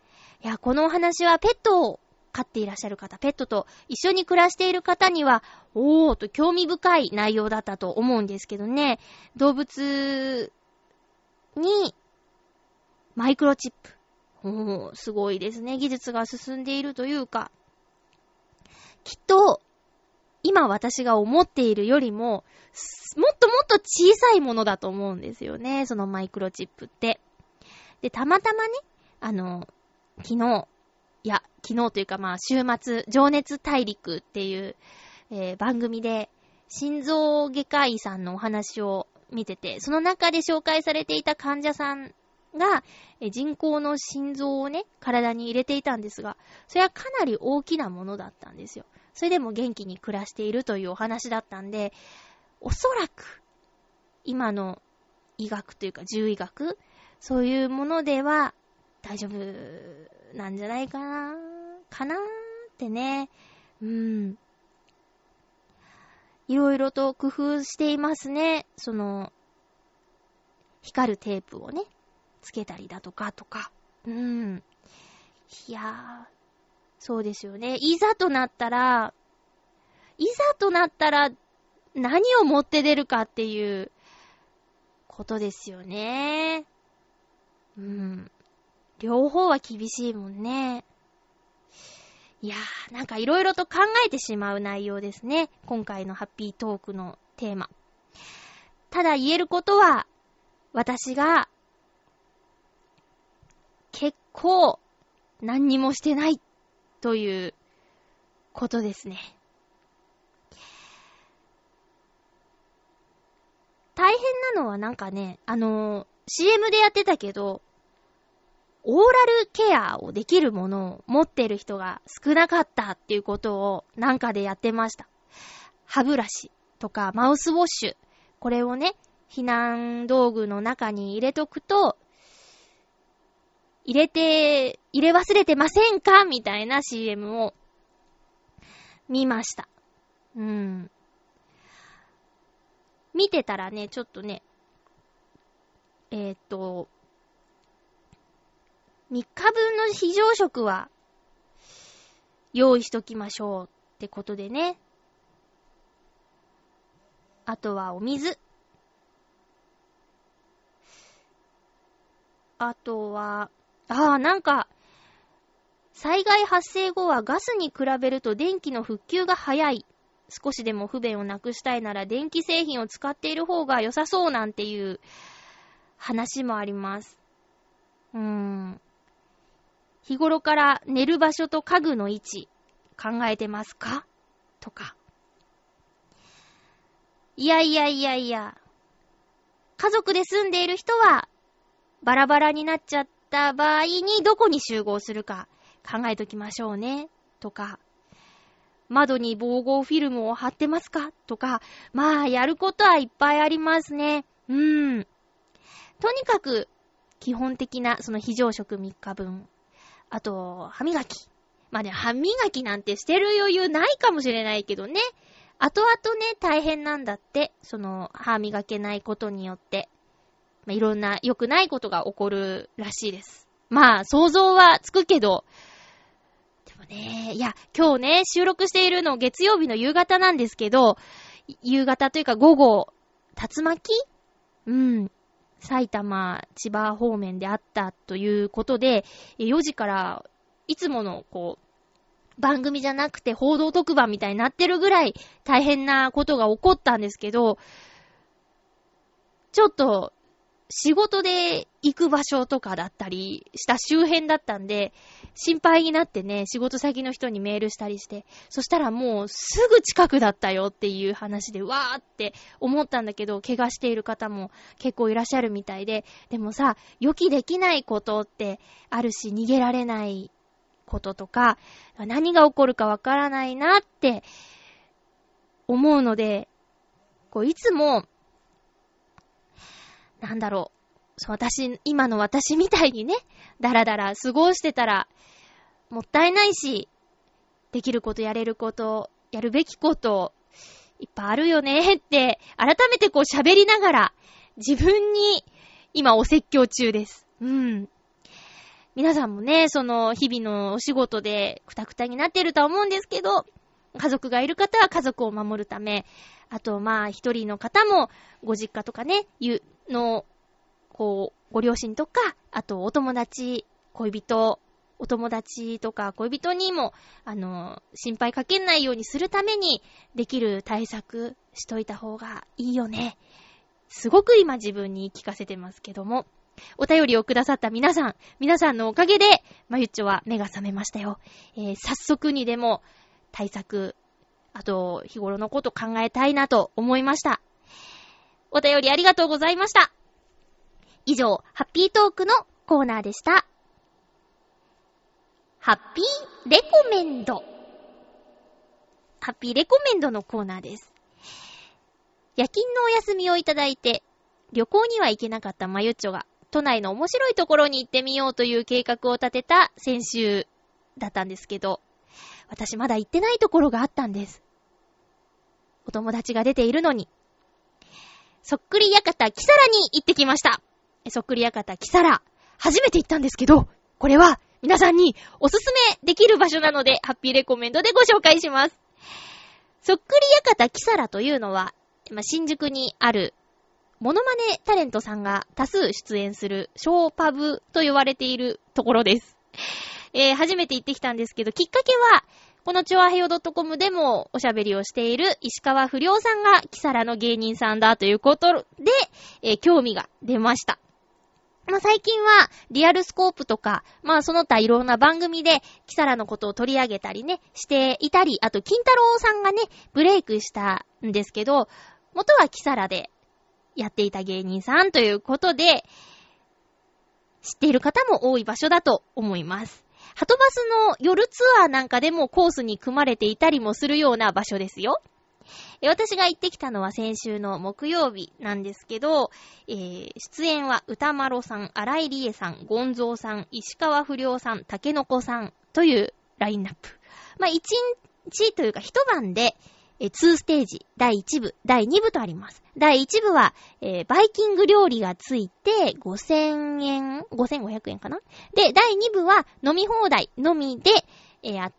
いや、このお話はペットを飼っていらっしゃる方、ペットと一緒に暮らしている方には、おーと興味深い内容だったと思うんですけどね、動物にマイクロチップ。おー、すごいですね。技術が進んでいるというか、きっと、今私が思っているよりも、もっともっと小さいものだと思うんですよね。そのマイクロチップって。で、たまたまね、あの、昨日、昨日というかまあ週末、情熱大陸っていう、えー、番組で、心臓外科医さんのお話を見てて、その中で紹介されていた患者さんが、え人工の心臓をね、体に入れていたんですが、それはかなり大きなものだったんですよ。それでも元気に暮らしているというお話だったんで、おそらく、今の医学というか獣医学、そういうものでは大丈夫なんじゃないかなかなーってね。うん。いろいろと工夫していますね。その、光るテープをね、つけたりだとかとか。うん。いやー、そうですよね。いざとなったら、いざとなったら何を持って出るかっていうことですよね。うん。両方は厳しいもんね。いやー、なんか色々と考えてしまう内容ですね。今回のハッピートークのテーマ。ただ言えることは、私が、結構、何にもしてない、という、ことですね。大変なのはなんかね、あのー、CM でやってたけど、オーラルケアをできるものを持ってる人が少なかったっていうことをなんかでやってました。歯ブラシとかマウスウォッシュ。これをね、避難道具の中に入れとくと、入れて、入れ忘れてませんか？みたいな CM を見ました。うん。見てたらね、ちょっとね、えー、っと、3日分の非常食は用意しときましょうってことでね。あとはお水。あとは、ああ、なんか、災害発生後はガスに比べると電気の復旧が早い。少しでも不便をなくしたいなら電気製品を使っている方が良さそうなんていう話もあります。うーん。日頃から寝る場所と家具の位置考えてますか？とか。いやいやいやいや。家族で住んでいる人は、バラバラになっちゃった場合にどこに集合するか考えときましょうね。とか。窓に防護フィルムを貼ってますか？とか。まあ、やることはいっぱいありますね。うーん。とにかく、基本的なその非常食3日分あと、歯磨き。まあね、歯磨きなんてしてる余裕ないかもしれないけどね。後々ね、大変なんだって。その、歯磨けないことによって。まあ、いろんな良くないことが起こるらしいです。まあ、想像はつくけど、でもね、いや、今日ね、収録しているの月曜日の夕方なんですけど、夕方というか午後、竜巻？うん。埼玉、千葉方面であったということで、4時からいつものこう、番組じゃなくて報道特番みたいになってるぐらい大変なことが起こったんですけど、ちょっと仕事で行く場所とかだったりした周辺だったんで、心配になってね、仕事先の人にメールしたりして、そしたらもうすぐ近くだったよっていう話で、わーって思ったんだけど、怪我している方も結構いらっしゃるみたいで、でもさ、予期できないことってあるし、逃げられないこととか、何が起こるかわからないなって思うので、こういつもなんだろうそう、私、今の私みたいにね、だらだら過ごしてたら、もったいないし、できることやれること、やるべきこと、いっぱいあるよねって、改めてこう喋りながら、自分に今お説教中です。うん。皆さんもね、その日々のお仕事でくたくたになってるとは思うんですけど、家族がいる方は家族を守るため、あとまあ一人の方もご実家とかね、の、こう、ご両親とか、あとお友達、恋人、お友達とか恋人にも、あの、心配かけないようにするために、できる対策しといた方がいいよね。すごく今自分に聞かせてますけども。お便りをくださった皆さん、皆さんのおかげで、まゆっちょは目が覚めましたよ。えー、早速にでも対策、あと、日頃のこと考えたいなと思いました。お便りありがとうございました。以上、ハッピートークのコーナーでした。ハッピーレコメンド。ハッピーレコメンドのコーナーです。夜勤のお休みをいただいて、旅行には行けなかったまゆっちょが、都内の面白いところに行ってみようという計画を立てた先週だったんですけど、私まだ行ってないところがあったんです。お友達が出ているのに。そっくり館キサラに行ってきました。そっくり館キサラ。初めて行ったんですけど、これは皆さんにおすすめできる場所なので、ハッピーレコメンドでご紹介します。そっくり館キサラというのは、新宿にあるモノマネタレントさんが多数出演するショーパブと呼ばれているところです。えー、初めて行ってきたんですけど、きっかけは、このチョアヘヨ .com でもおしゃべりをしている石川不良さんがキサラの芸人さんだということで、えー、興味が出ました。まあ、最近は、リアルスコープとか、まあ、その他いろんな番組で、キサラのことを取り上げたりね、していたり、あと、金太郎さんがね、ブレイクしたんですけど、元はキサラでやっていた芸人さんということで、知っている方も多い場所だと思います。ハトバスの夜ツアーなんかでもコースに組まれていたりもするような場所ですよ。私が行ってきたのは先週の木曜日なんですけど、えー、出演は歌丸さん、荒井理恵さん、ゴンゾーさん、石川不良さん、竹の子さんというラインナップ。まあ、一日というか一晩で、え、2ステージ、第1部、第2部とあります。第1部は、えー、バイキング料理がついて5000円、5500円かな？で、第2部は飲み放題のみで、えー、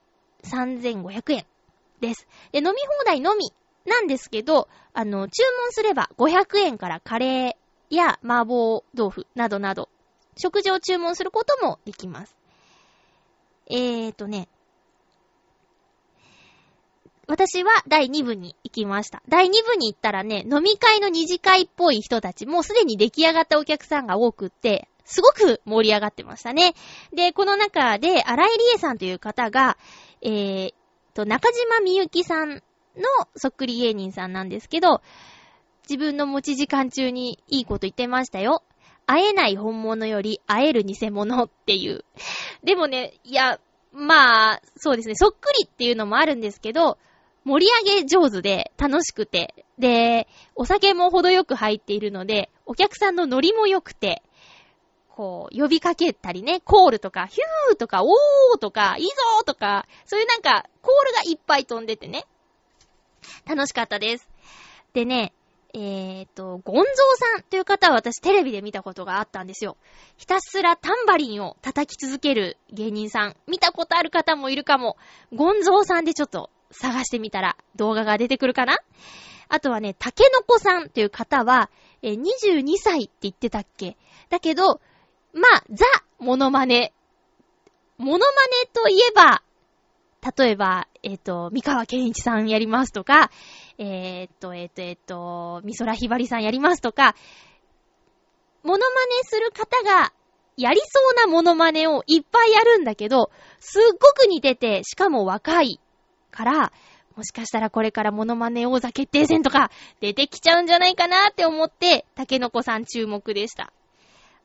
3500円です。で、飲み放題のみなんですけど、あの、注文すれば500円からカレーや麻婆豆腐などなど、食事を注文することもできます。えーとね、私は第2部に行きました。第2部に行ったらね、飲み会の二次会っぽい人たち、もうすでに出来上がったお客さんが多くって、すごく盛り上がってましたね。で、この中で、荒井理恵さんという方が、えー、と、中島みゆきさんのそっくり芸人さんなんですけど、自分の持ち時間中にいいこと言ってましたよ。会えない本物より会える偽物っていう。でもね、いや、まあ、そうですね、そっくりっていうのもあるんですけど、盛り上げ上手で楽しくて、で、お酒も程よく入っているので、お客さんのノリも良くて、こう、呼びかけたりね、コールとか、ヒューとか、おーとか、いいぞーとか、そういうなんか、コールがいっぱい飛んでてね、楽しかったです。でね、えーと、ゴンゾーさんという方は私テレビで見たことがあったんですよ。ひたすらタンバリンを叩き続ける芸人さん。見たことある方もいるかも。ゴンゾーさんでちょっと探してみたら動画が出てくるかな？あとはね、竹の子さんっていう方は、え22歳って言ってたっけ？だけど、まあ、ザ・モノマネ。モノマネといえば、例えば、えっ、ー、と、三河健一さんやりますとか、えっ、ー、と、えっ、ー、と、えっ、と、美空ひばりさんやりますとか、モノマネする方がやりそうなモノマネをいっぱいやるんだけど、すっごく似てて、しかも若い。から、もしかしたらこれからモノマネ王座決定戦とか出てきちゃうんじゃないかなって思って、竹の子さん注目でした。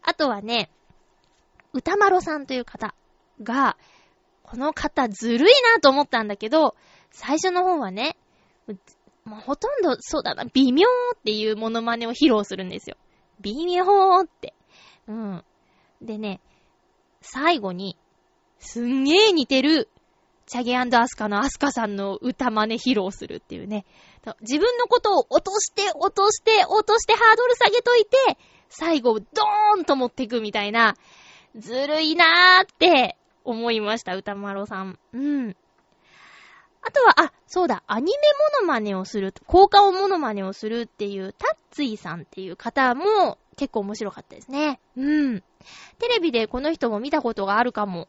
あとはね、歌丸さんという方が、この方ずるいなと思ったんだけど、最初の方はね、まあ、ほとんどそうだな、微妙っていうモノマネを披露するんですよ。微妙って。うん。でね、最後に、すんげー似てる、チャゲアスカのアスカさんの歌真似披露するっていうね。自分のことを落として、落として、落としてハードル下げといて、最後、ドーンと持っていくみたいな、ずるいなーって思いました、歌丸さん。うん。あとは、あ、そうだ、アニメモノマネをする、効果音モノマネをするっていう、タッツイさんっていう方も結構面白かったですね。うん。テレビでこの人も見たことがあるかも。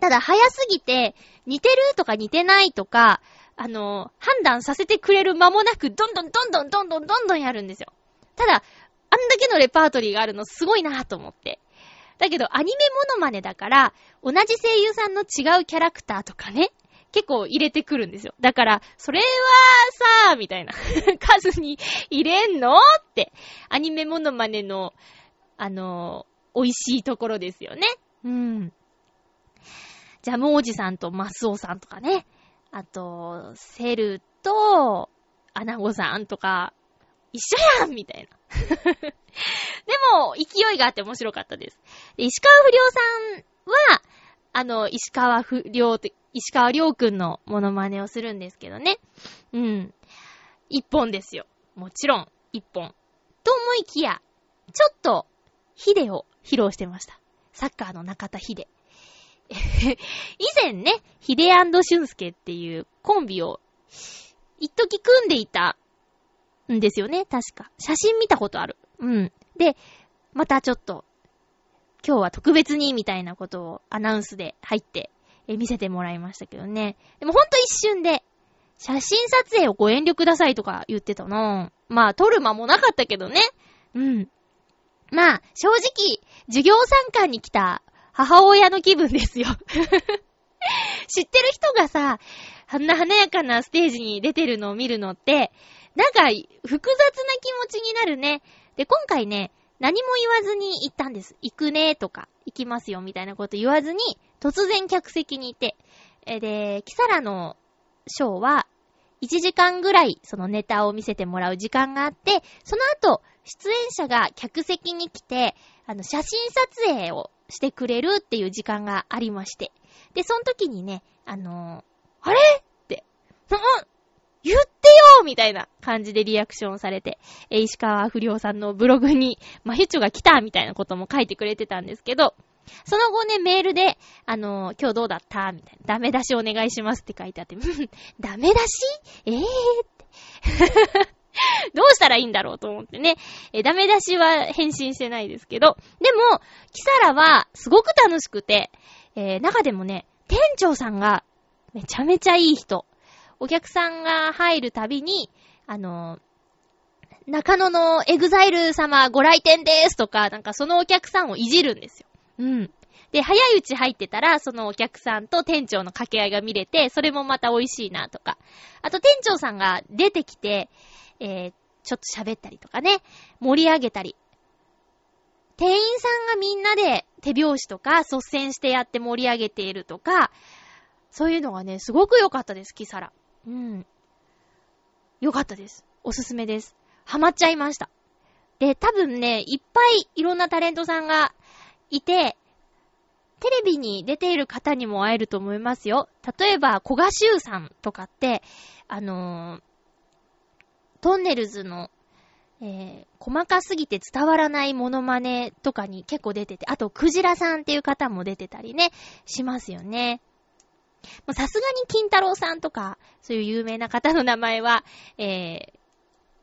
ただ、早すぎて、似てるとか似てないとか、あの、判断させてくれる間もなく、どんどんどんどんどんどんどんどんやるんですよ。ただ、あんだけのレパートリーがあるのすごいなぁと思って。だけど、アニメモノマネだから、同じ声優さんの違うキャラクターとかね、結構入れてくるんですよ。だから、それはさぁ、みたいな。数に入れんのって、アニメモノマネの、あの美味しいところですよね。うん。ジャムおじさんとマスオさんとかね。あと、セルと、アナゴさんとか、一緒やんみたいな。でも、勢いがあって面白かったです。で石川不良さんは、あの、石川不良って、石川良くんのモノマネをするんですけどね。うん。一本ですよ。もちろん、一本。と思いきや、ちょっと、ヒデを披露してました。サッカーの中田ヒデ。以前ね、ヒデシュンスケっていうコンビを、一時組んでいたんですよね、確か。写真見たことある。うん。で、またちょっと、今日は特別にみたいなことをアナウンスで入ってえ見せてもらいましたけどね。でもほんと一瞬で、写真撮影をご遠慮くださいとか言ってたなまあ、撮る間もなかったけどね。うん。まあ、正直、授業参観に来た母親の気分ですよ。知ってる人がさ、あんな華やかなステージに出てるのを見るのって、なんか、複雑な気持ちになるね。で、今回ね、何も言わずに行ったんです。行くねとか、行きますよみたいなこと言わずに、突然客席にいて、で、キサラのショーは、1時間ぐらいそのネタを見せてもらう時間があって、その後、出演者が客席に来て、あの、写真撮影をしてくれるっていう時間がありまして。で、その時にね、あのー、あれって、うん言ってよみたいな感じでリアクションされて、え、石川不良さんのブログに、まゆちょが来たみたいなことも書いてくれてたんですけど、その後ね、メールで、あのー、今日どうだったみたいな。ダメ出しお願いしますって書いてあって、ダメ出し？ええー、って。どうしたらいいんだろうと思ってね。え、ダメ出しは返信してないですけど。でも、キサラはすごく楽しくて、えー、中でもね、店長さんがめちゃめちゃいい人。お客さんが入るたびに、あのー、中野のエグザイル様ご来店ですとか、なんかそのお客さんをいじるんですよ。うん。で、早いうち入ってたら、そのお客さんと店長の掛け合いが見れて、それもまた美味しいなとか。あと店長さんが出てきて、えー、ちょっと喋ったりとかね、盛り上げたり。店員さんがみんなで手拍子とか率先してやって盛り上げているとか、そういうのがね、すごく良かったです、キサラ。うん。良かったです。おすすめです。ハマっちゃいました。で、多分ね、いっぱいいろんなタレントさんがいて、テレビに出ている方にも会えると思いますよ。例えば、小賀修さんとかって、あのー、トンネルズの、えー、細かすぎて伝わらないモノマネとかに結構出てて、あと、クジラさんっていう方も出てたりね、しますよね。さすがに金太郎さんとか、そういう有名な方の名前は、えー、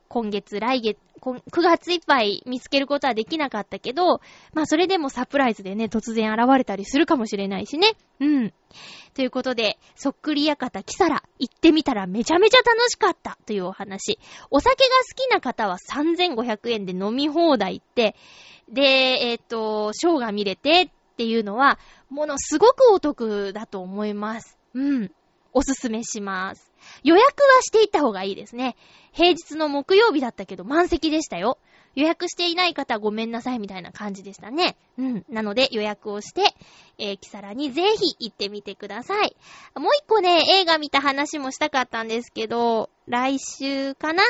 今月、来月、9月いっぱい見つけることはできなかったけど、まあそれでもサプライズでね、突然現れたりするかもしれないしね。うん。ということで、そっくり館キサラ、行ってみたらめちゃめちゃ楽しかったというお話。お酒が好きな方は3500円で飲み放題って、で、えっ、ー、と、ショーが見れてっていうのは、ものすごくお得だと思います。うん。おすすめします。予約はしていった方がいいですね。平日の木曜日だったけど満席でしたよ。予約していない方ごめんなさいみたいな感じでしたね。うん。なので予約をして、えー、キサラにぜひ行ってみてください。もう一個ね、映画見た話もしたかったんですけど、来週かな？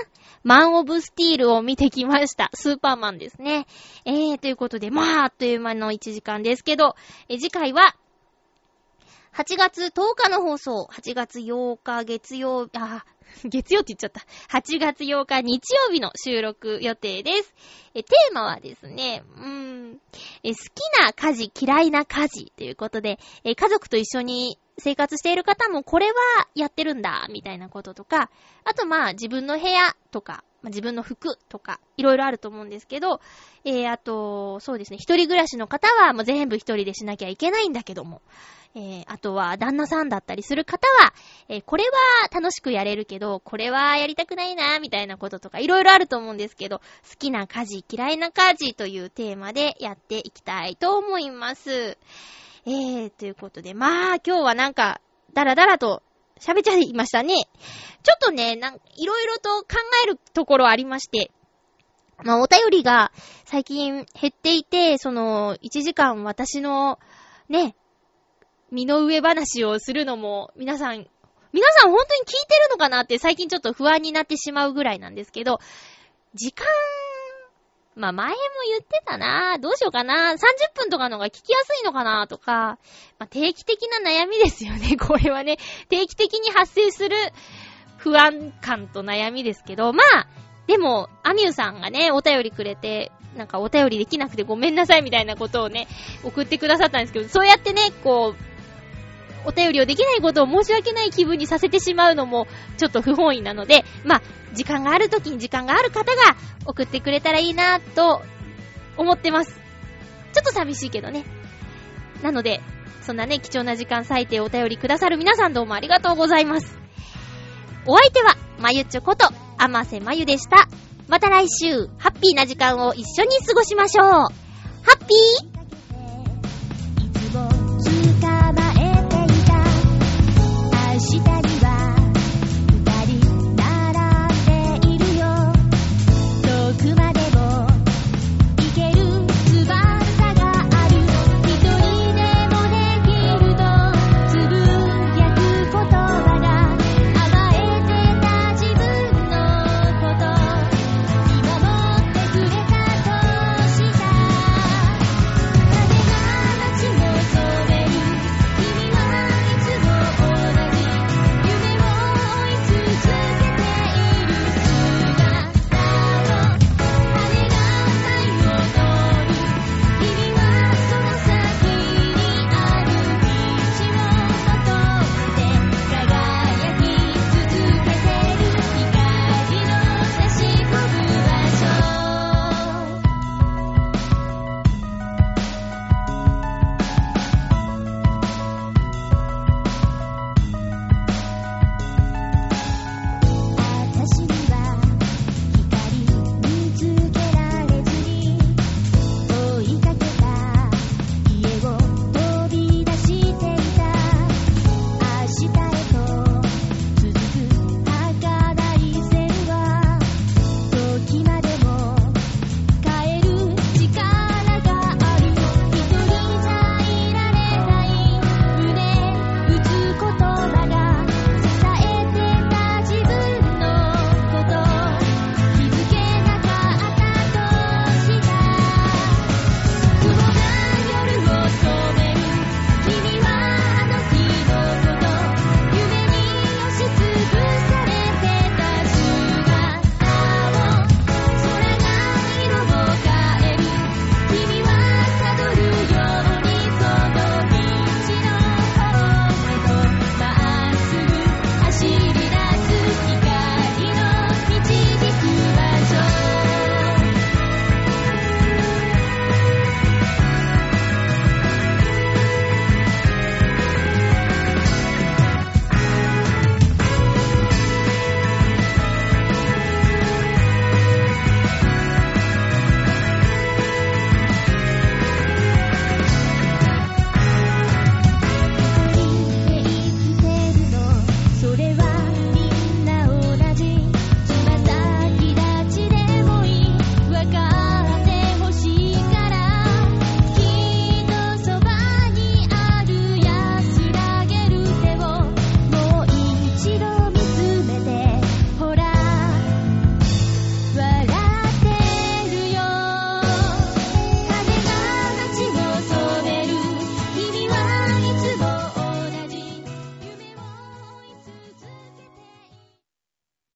マン・オブ・スティールを見てきました。スーパーマンですね。えー、ということで、まあ、あっという間の1時間ですけど、え次回は、8月10日の放送、8月8日月曜、あ、月曜って言っちゃった。8月8日日曜日の収録予定です。え、テーマはですね、うーん、え、好きな家事、嫌いな家事ということで、え、家族と一緒に生活している方もこれはやってるんだ、みたいなこととか、あとまあ自分の部屋とか、まあ、自分の服とか、いろいろあると思うんですけど、えー、あと、そうですね、一人暮らしの方はもう全部一人でしなきゃいけないんだけども、えー、あとは旦那さんだったりする方は、えー、これは楽しくやれるけど、これはやりたくないな、みたいなこととか、いろいろあると思うんですけど、好きな家事、嫌いな家事というテーマでやっていきたいと思います。えー、ということで、まあ、今日はなんか、だらだらと喋っちゃいましたね。ちょっとね、なん、いろいろと考えるところありまして、まあ、お便りが最近減っていて、その、1時間私の、ね、身の上話をするのも、皆さん、皆さん本当に聞いてるのかなって最近ちょっと不安になってしまうぐらいなんですけど、時間、まあ前も言ってたなどうしようかな ?30 分とかのが聞きやすいのかなとか、まあ定期的な悩みですよね、これはね。定期的に発生する不安感と悩みですけど、まあ、でも、アミューさんがね、お便りくれて、なんかお便りできなくてごめんなさいみたいなことをね、送ってくださったんですけど、そうやってね、こう、お便りをできないことを申し訳ない気分にさせてしまうのも、ちょっと不本意なので、まあ、時間がある時に時間がある方が送ってくれたらいいなと思ってます。ちょっと寂しいけどね。なので、そんなね、貴重な時間割いてお便りくださる皆さんどうもありがとうございます。お相手は、まゆちょこと、あませまゆでした。また来週、ハッピーな時間を一緒に過ごしましょう。ハッピー